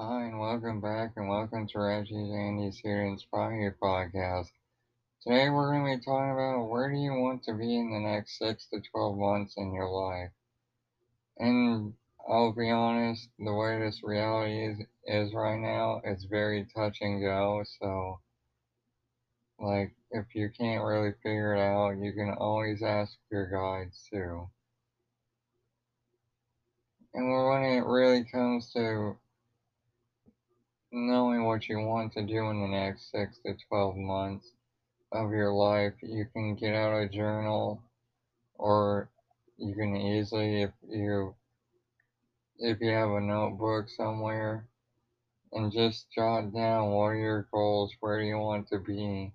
Hi, and welcome back, and welcome to Reggie's Andy's Here Inspire podcast. Today, we're going to be talking about where do you want to be in the next six to 12 months in your life. And I'll be honest, the way this reality is, is right now, it's very touch and go. So, like, if you can't really figure it out, you can always ask your guides too. And when it really comes to knowing what you want to do in the next six to 12 months of your life, you can get out a journal or you can easily, if you if you have a notebook somewhere and just jot down what are your goals, where do you want to be.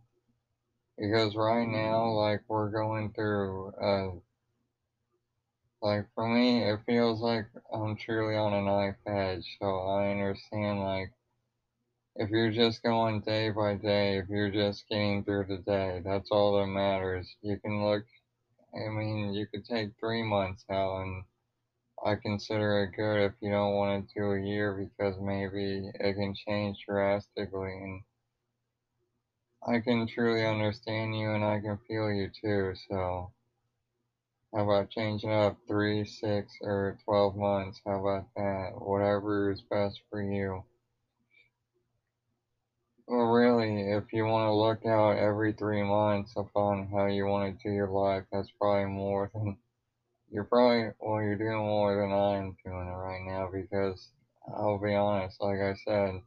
Because right now, like we're going through, uh, like for me, it feels like I'm truly on a knife edge. So I understand, like, if you're just going day by day, if you're just getting through the day, that's all that matters. You can look, I mean, you could take three months out and I consider it good if you don't want to do a year because maybe it can change drastically and I can truly understand you and I can feel you too. So, how about changing up three, six, or 12 months? How about that? Whatever is best for you. Well, really, if you want to look out every three months upon how you want to do your life, that's probably more than you're probably, well, you're doing more than I'm doing it right now because I'll be honest, like I said,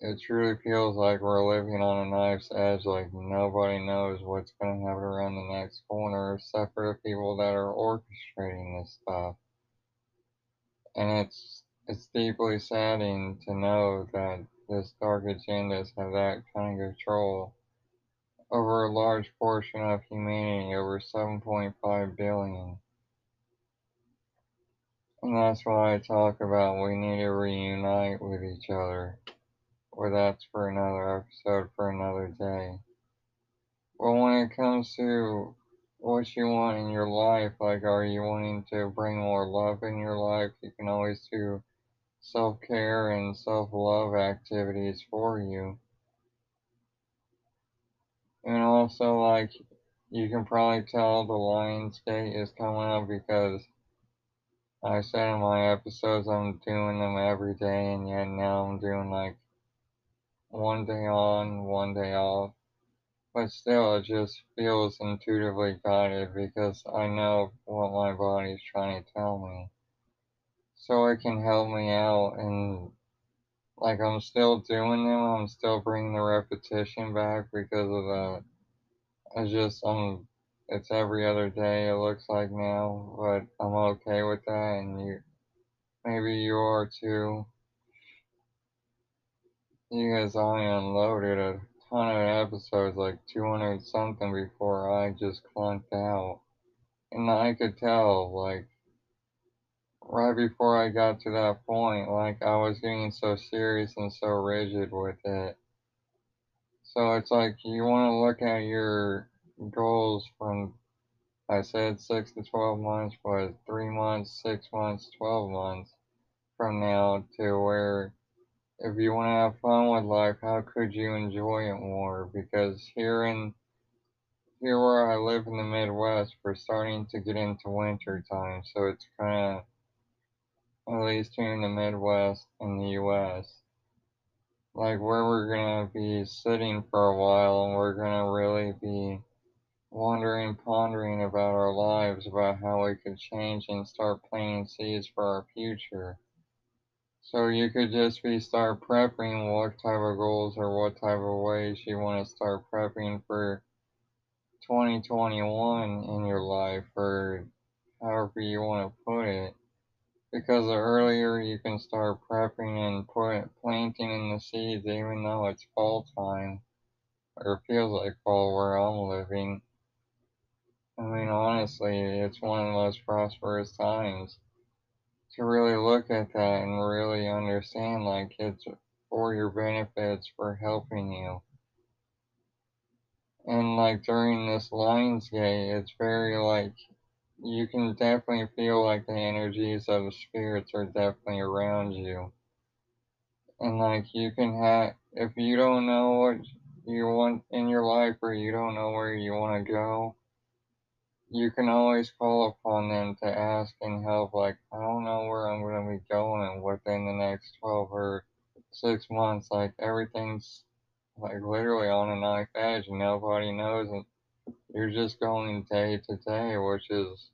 it truly feels like we're living on a knife's edge, like nobody knows what's going to happen around the next corner except for the people that are orchestrating this stuff. And it's, it's deeply saddening to know that this dark agendas have that kind of control over a large portion of humanity, over 7.5 billion. And that's why I talk about we need to reunite with each other. Or that's for another episode for another day. But when it comes to what you want in your life, like are you wanting to bring more love in your life? You can always do self care and self love activities for you. And also, like, you can probably tell the Lion's Gate is coming up because I said in my episodes I'm doing them every day, and yet now I'm doing like one day on, one day off. But still, it just feels intuitively guided because I know what my body's trying to tell me. So it can help me out, and like I'm still doing them, I'm still bringing the repetition back because of that. it's just um, it's every other day. It looks like now, but I'm okay with that, and you, maybe you are too. You guys only unloaded a ton of episodes, like 200 something, before I just clunked out, and I could tell, like, right before I got to that point, like I was getting so serious and so rigid with it. So it's like you want to look at your goals from I said six to 12 months, but three months, six months, 12 months from now to where if you want to have fun with life, how could you enjoy it more? Because here in here where I live in the Midwest, we're starting to get into winter time, so it's kind of at least here in the Midwest in the U.S. Like where we're gonna be sitting for a while and we're gonna really be wondering, pondering about our lives, about how we could change and start planting seeds for our future. So you could just be start prepping what type of goals or what type of ways you want to start prepping for 2021 in your life or however you want to put it. Because the earlier you can start prepping and put planting in the seeds, even though it's fall time, or feels like fall where I'm living, I mean, honestly, it's one of the most prosperous times to really look at that and really understand like it's for your benefits, for helping you. And like during this Lion's Gate, it's very like you can definitely feel like the energies of the spirits are definitely around you. And like you can have, if you don't know what you want in your life or you don't know where you want to go, you can always call upon them to ask and help. Like, I don't know where I'm going to be going within the next 12 or six months. Like, everything's like literally on a knife edge and nobody knows it. You're just going day to day, which is,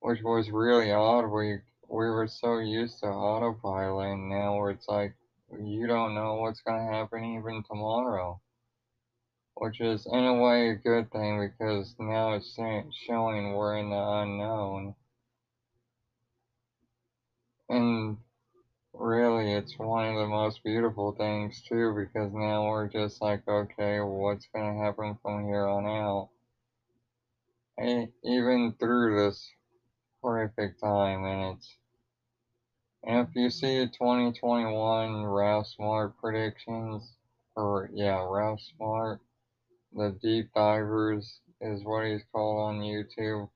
which was really odd. We, we were so used to autopilot and now where it's like, you don't know what's to happen even tomorrow which is in a way a good thing because now it's showing we're in the unknown. And really, it's one of the most beautiful things too because now we're just like, okay, what's going to happen from here on out? And even through this horrific time, and it's and if you see 2021 Ralph Smart predictions, or yeah, Ralph Smart, the Deep Divers is what he's called on YouTube.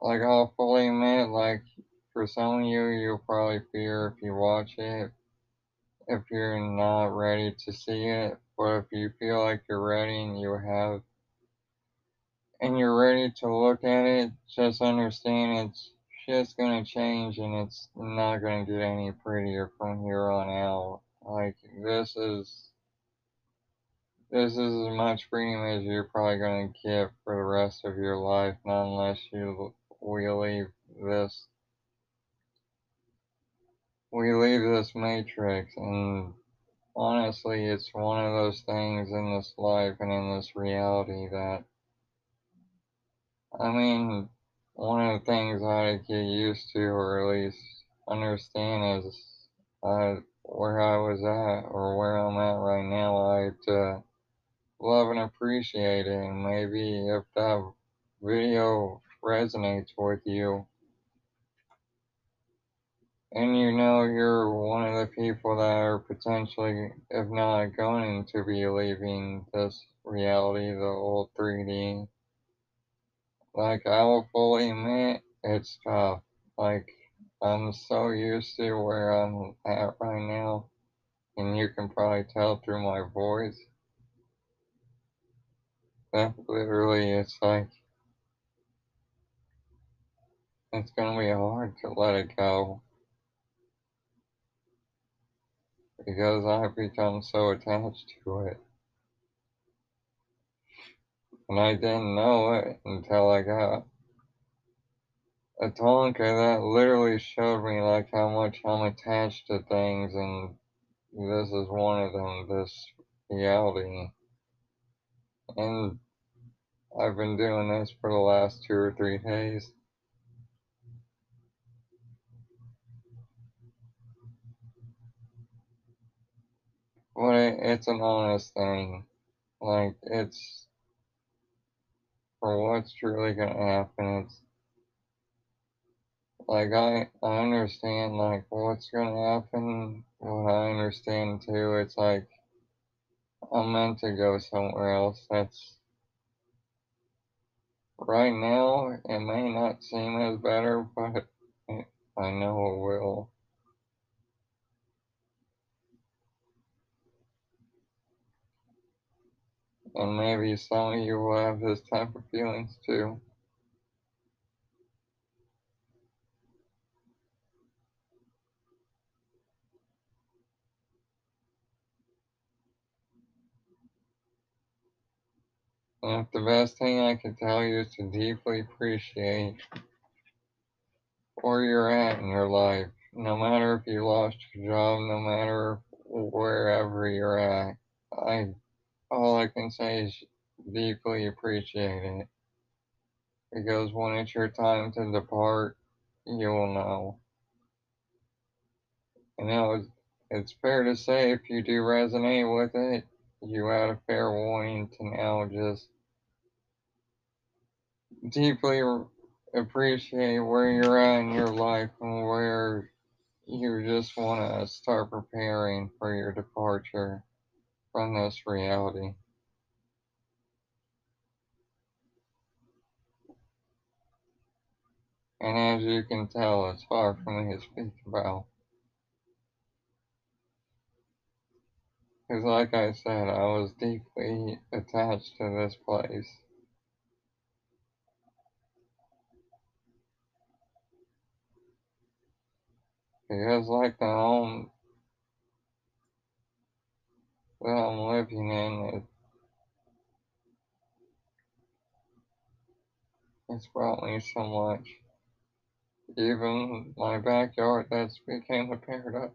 Like, I'll fully admit, like, for some of you, you'll probably fear if you watch it, if you're not ready to see it. But if you feel like you're ready and you have, and you're ready to look at it, just understand it's just gonna change and it's not gonna get any prettier from here on out. Like, this is this is as much freedom as you're probably to get for the rest of your life, not unless you we leave this we leave this matrix and honestly it's one of those things in this life and in this reality that I mean one of the things I get used to or at least understand is uh, where I was at or where I'm at right now I uh, love and appreciate it. And maybe if that video resonates with you, and you know you're one of the people that are potentially, if not going to be leaving this reality, the old 3D, like I will fully admit, it's tough. Like, I'm so used to where I'm at right now, and you can probably tell through my voice. That literally it's like it's gonna be hard to let it go because I've become so attached to it. And I didn't know it until I got a thangka that literally showed me like how much I'm attached to things and this is one of them, this reality. And I've been doing this for the last two or three days. It, it's an honest thing. Like, it's for what's truly gonna happen. It's like I I understand like what's gonna happen. What I understand too, it's like I'm meant to go somewhere else. That's right now. It may not seem as better, but I know it will. And maybe some of you will have this type of feelings too. And the best thing I can tell you is to deeply appreciate where you're at in your life. No matter if you lost your job, no matter wherever you're at. I all I can say is deeply appreciate it. Because when it's your time to depart, you will know. And now it's fair to say if you do resonate with it, you had a fair warning to now just deeply appreciate where you're at in your life and where you just want to start preparing for your departure from this reality. And as you can tell, it's far from me to speak. Because, like I said, I was deeply attached to this place. Because, like the home I'm living in, it, it's brought me so much. Even my backyard, that's became a paradise.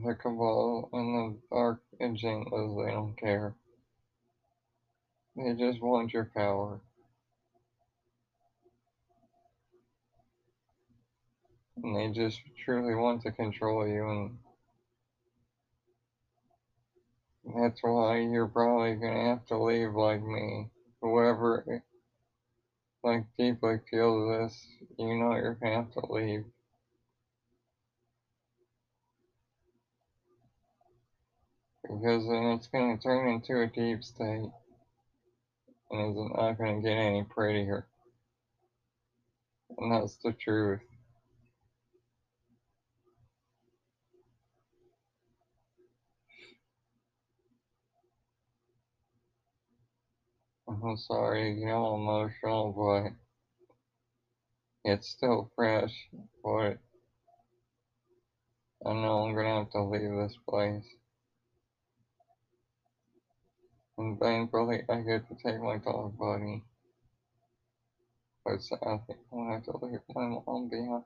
The cabal and the dark agendas, they don't care. They just want your power. And they just truly want to control you, and that's why you're probably gonna have to leave like me. Whoever like deeply feels this, you know you're gonna have to leave. Because then it's gonna turn into a deep state and it's not gonna get any prettier. And that's the truth. I'm sorry to get all emotional, but it's still fresh. But I know I'm gonna have to leave this place. And thankfully, I get to take my dog buddy. But I gonna have to leave my mom behind.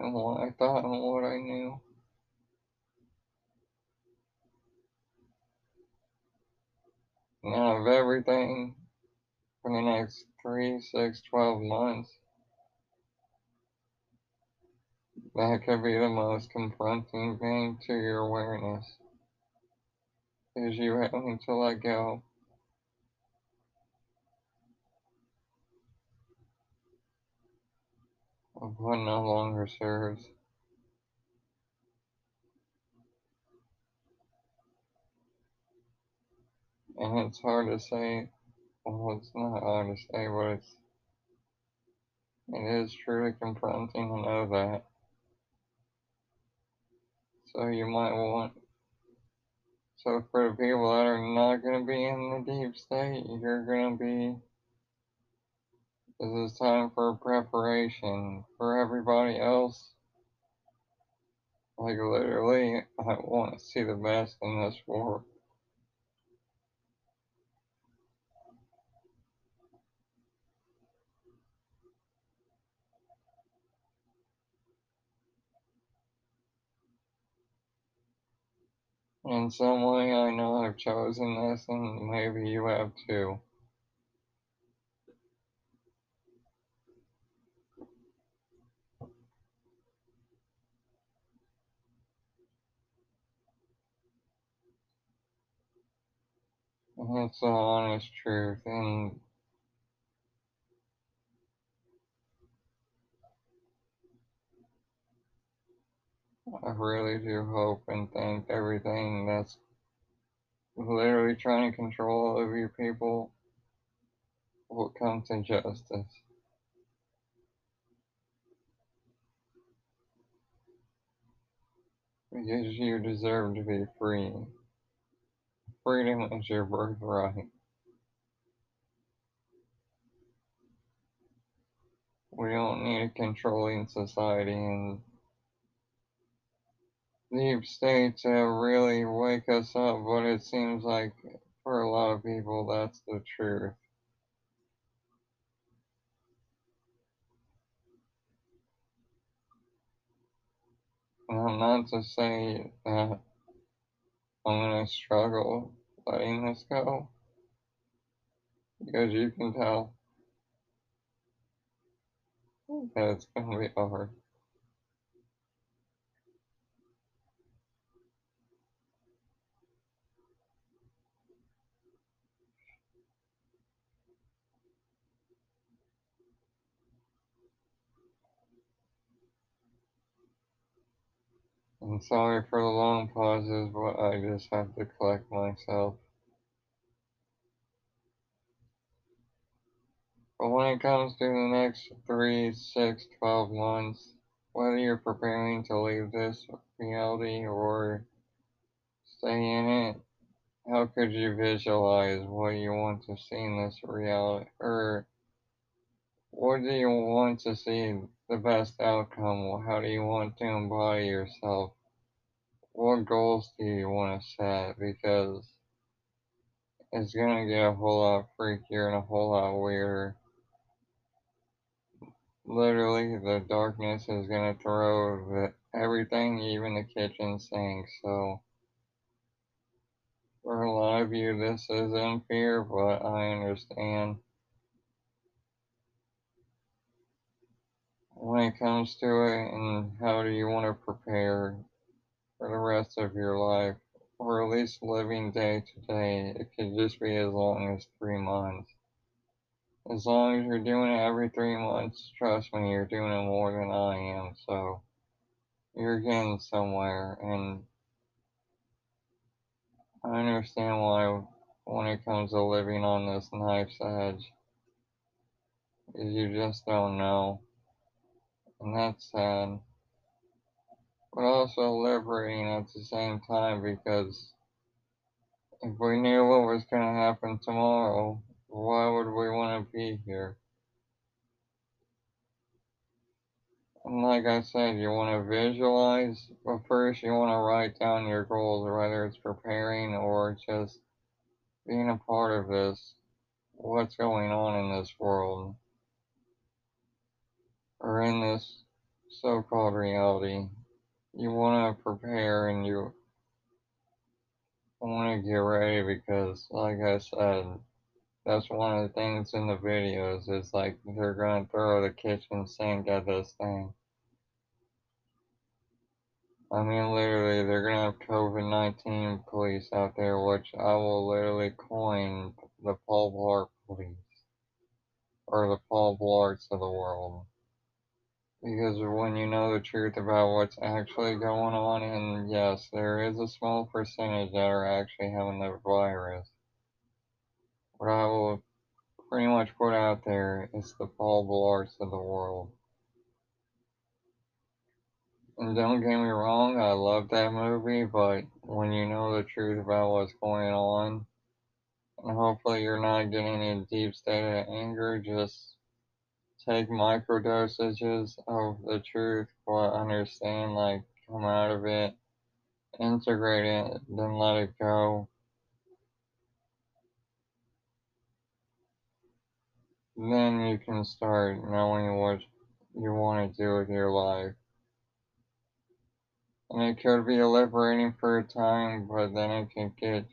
And what I thought and what I knew. Out of everything for the next three, six, twelve months, that could be the most confronting thing to your awareness. Is you to let go. what no longer serves. And it's hard to say, well, it's not hard to say, but it's, it is truly confronting to know that. So you might want, so for the people that are not going to be in the deep state, you're going to be, this is time for preparation. For everybody else, like literally, I want to see the best in this world. In some way, I know I've chosen this, and maybe you have too. That's the honest truth, and I really do hope and think everything that's literally trying to control over you people will come to justice. Because you deserve to be free. Freedom is your birthright. We don't need a controlling society and deep state to really wake us up, but it seems like for a lot of people that's the truth. I'm not to say that I'm gonna struggle letting this go. Because you can tell that it's gonna be hard. I'm sorry for the long pauses, but I just have to collect myself. But when it comes to the next three, six, twelve months, whether you're preparing to leave this reality or stay in it, how could you visualize what you want to see in this reality? Or what do you want to see the best outcome? How do you want to embody yourself? What goals do you want to set? Because it's to get a whole lot freakier and a whole lot weirder. Literally, the darkness is to throw everything, even the kitchen sink. So, for a lot of you, this isn't fear, but I understand. When it comes to it, and how do you want to prepare for the rest of your life? or at least living day to day. It could just be as long as three months. As long as you're doing it every three months, trust me, you're doing it more than I am. So you're getting somewhere. And I understand why, when it comes to living on this knife's edge, is you just don't know. And that's sad but also liberating at the same time because if we knew what was going to happen tomorrow, why would we want to be here? And like I said, you want to visualize, but first you want to write down your goals, whether it's preparing or just being a part of this, what's going on in this world, or in this so called reality you want to prepare and you want to get ready because, like I said, that's one of the things in the videos is like they're going to throw the kitchen sink at this thing. I mean, literally, they're going to have COVID 19 police out there, which I will literally coin the Paul Blart police. Or the Paul Blarts of the world. Because when you know the truth about what's actually going on, and yes, there is a small percentage that are actually having the virus. What I will pretty much put out there is the Paul Blarts of the world. And don't get me wrong, I love that movie, but when you know the truth about what's going on, and hopefully you're not getting in a deep state of anger, just take micro dosages of the truth, but understand, like, come out of it, integrate it, then let it go. Then you can start knowing what you want to do with your life. And it could be liberating for a time, but then it can get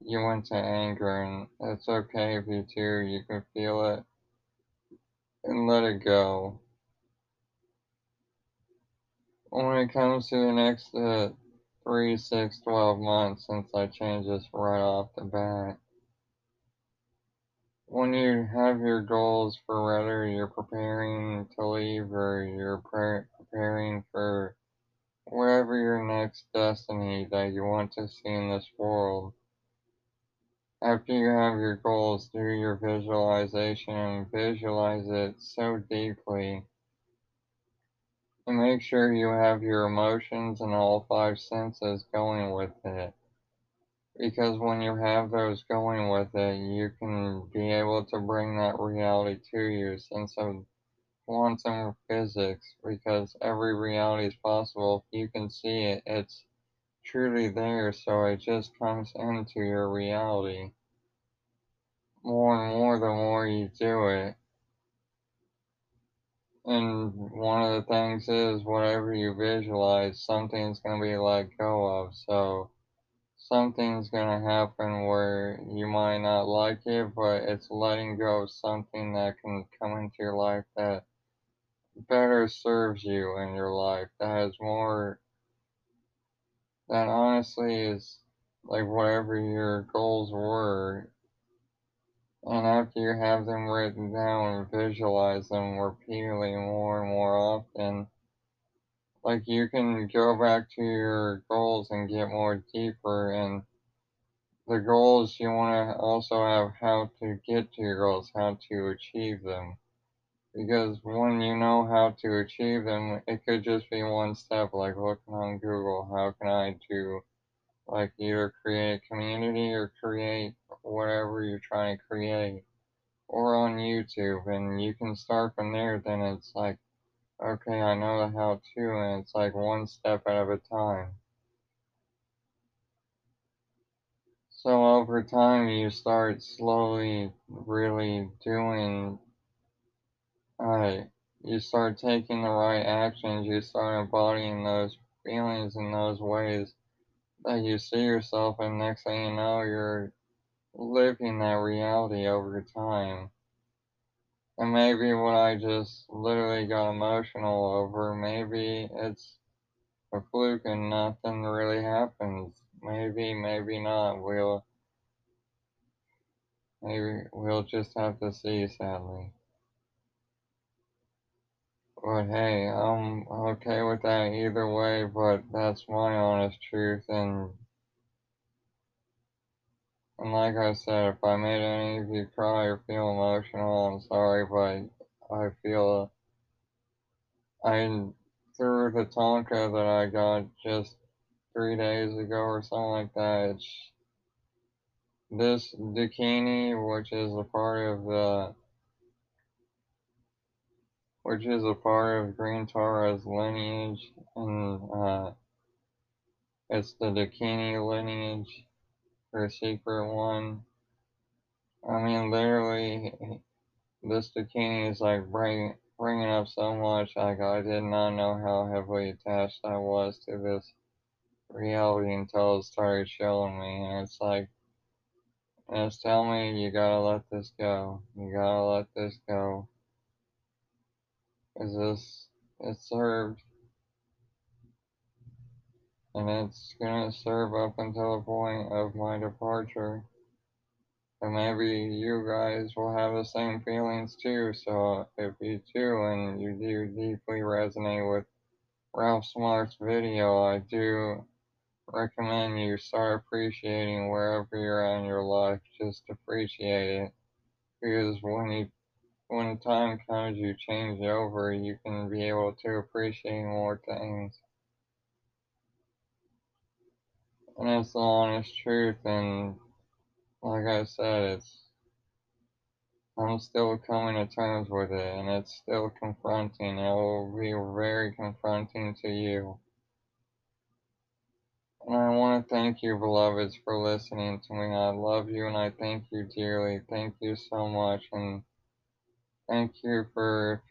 you into anger, and it's okay if you do, you can feel it and let it go. When it comes to the next uh, 3, 6, 12 months since I changed this right off the bat, when you have your goals for whether you're preparing to leave or you're pre- preparing for whatever your next destiny that you want to see in this world, after you have your goals, do your visualization and visualize it so deeply. And make sure you have your emotions and all five senses going with it. Because when you have those going with it, you can be able to bring that reality to you, sense of quantum physics, because every reality is possible. If you can see it, it's truly there, so it just comes into your reality more and more the more you do it. And one of the things is, whatever you visualize, something's going to be let go of. So, something's going to happen where you might not like it, but it's letting go of something that can come into your life that better serves you in your life, that has more that honestly is like whatever your goals were. And after you have them written down and visualize them repeatedly more and more often, like you can go back to your goals and get more deeper and the goals you want to also have how to get to your goals, how to achieve them. Because when you know how to achieve them, it could just be one step, like looking on Google, how can I do, like either create a community or create whatever you're trying to create, or on YouTube, and you can start from there, then it's like, okay, I know the how to, and it's like one step at a time. So over time, you start slowly really doing, uh, you start taking the right actions, you start embodying those feelings in those ways that you see yourself, and next thing you know, you're living that reality over time. And maybe what I just literally got emotional over, maybe it's a fluke and nothing really happens. Maybe, maybe not. We'll maybe we'll just have to see, sadly. But hey, I'm okay with that either way, but that's my honest truth and and like I said, if I made any of you cry or feel emotional, I'm sorry, but I feel I through the thangka that I got just three days ago or something like that. It's this Dakini, which is a part of the, which is a part of Green Tara's lineage, and uh, it's the Dakini lineage, her secret one. I mean, literally, this Dakini is like bringing bringing up so much. Like I did not know how heavily attached I was to this reality until it started showing me, and it's like it's telling me you gotta let this go. You gotta let this go. Is this it served and it's gonna serve up until the point of my departure. And maybe you guys will have the same feelings too. So if you too and you do deeply resonate with Ralph Smart's video, I do recommend you start appreciating wherever you're at in your life. Just appreciate it. Because when you when time comes you change over, you can be able to appreciate more things. And it's the honest truth, and like I said, it's I'm still coming to terms with it, and it's still confronting. It will be very confronting to you. And I want to thank you, beloveds, for listening to me. I love you, and I thank you dearly. Thank you so much, and thank you for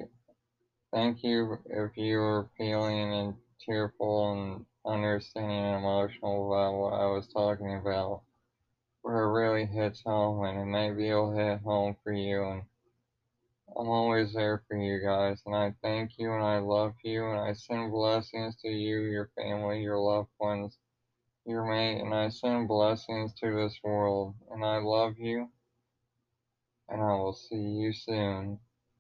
thank you if you were feeling and tearful and understanding and emotional about what I was talking about. Where it really hits home, and it maybe it'll hit home for you. And I'm always there for you guys, and I thank you and I love you, and I send blessings to you, your family, your loved ones, your mate, and I send blessings to this world. And I love you, and I will see you soon.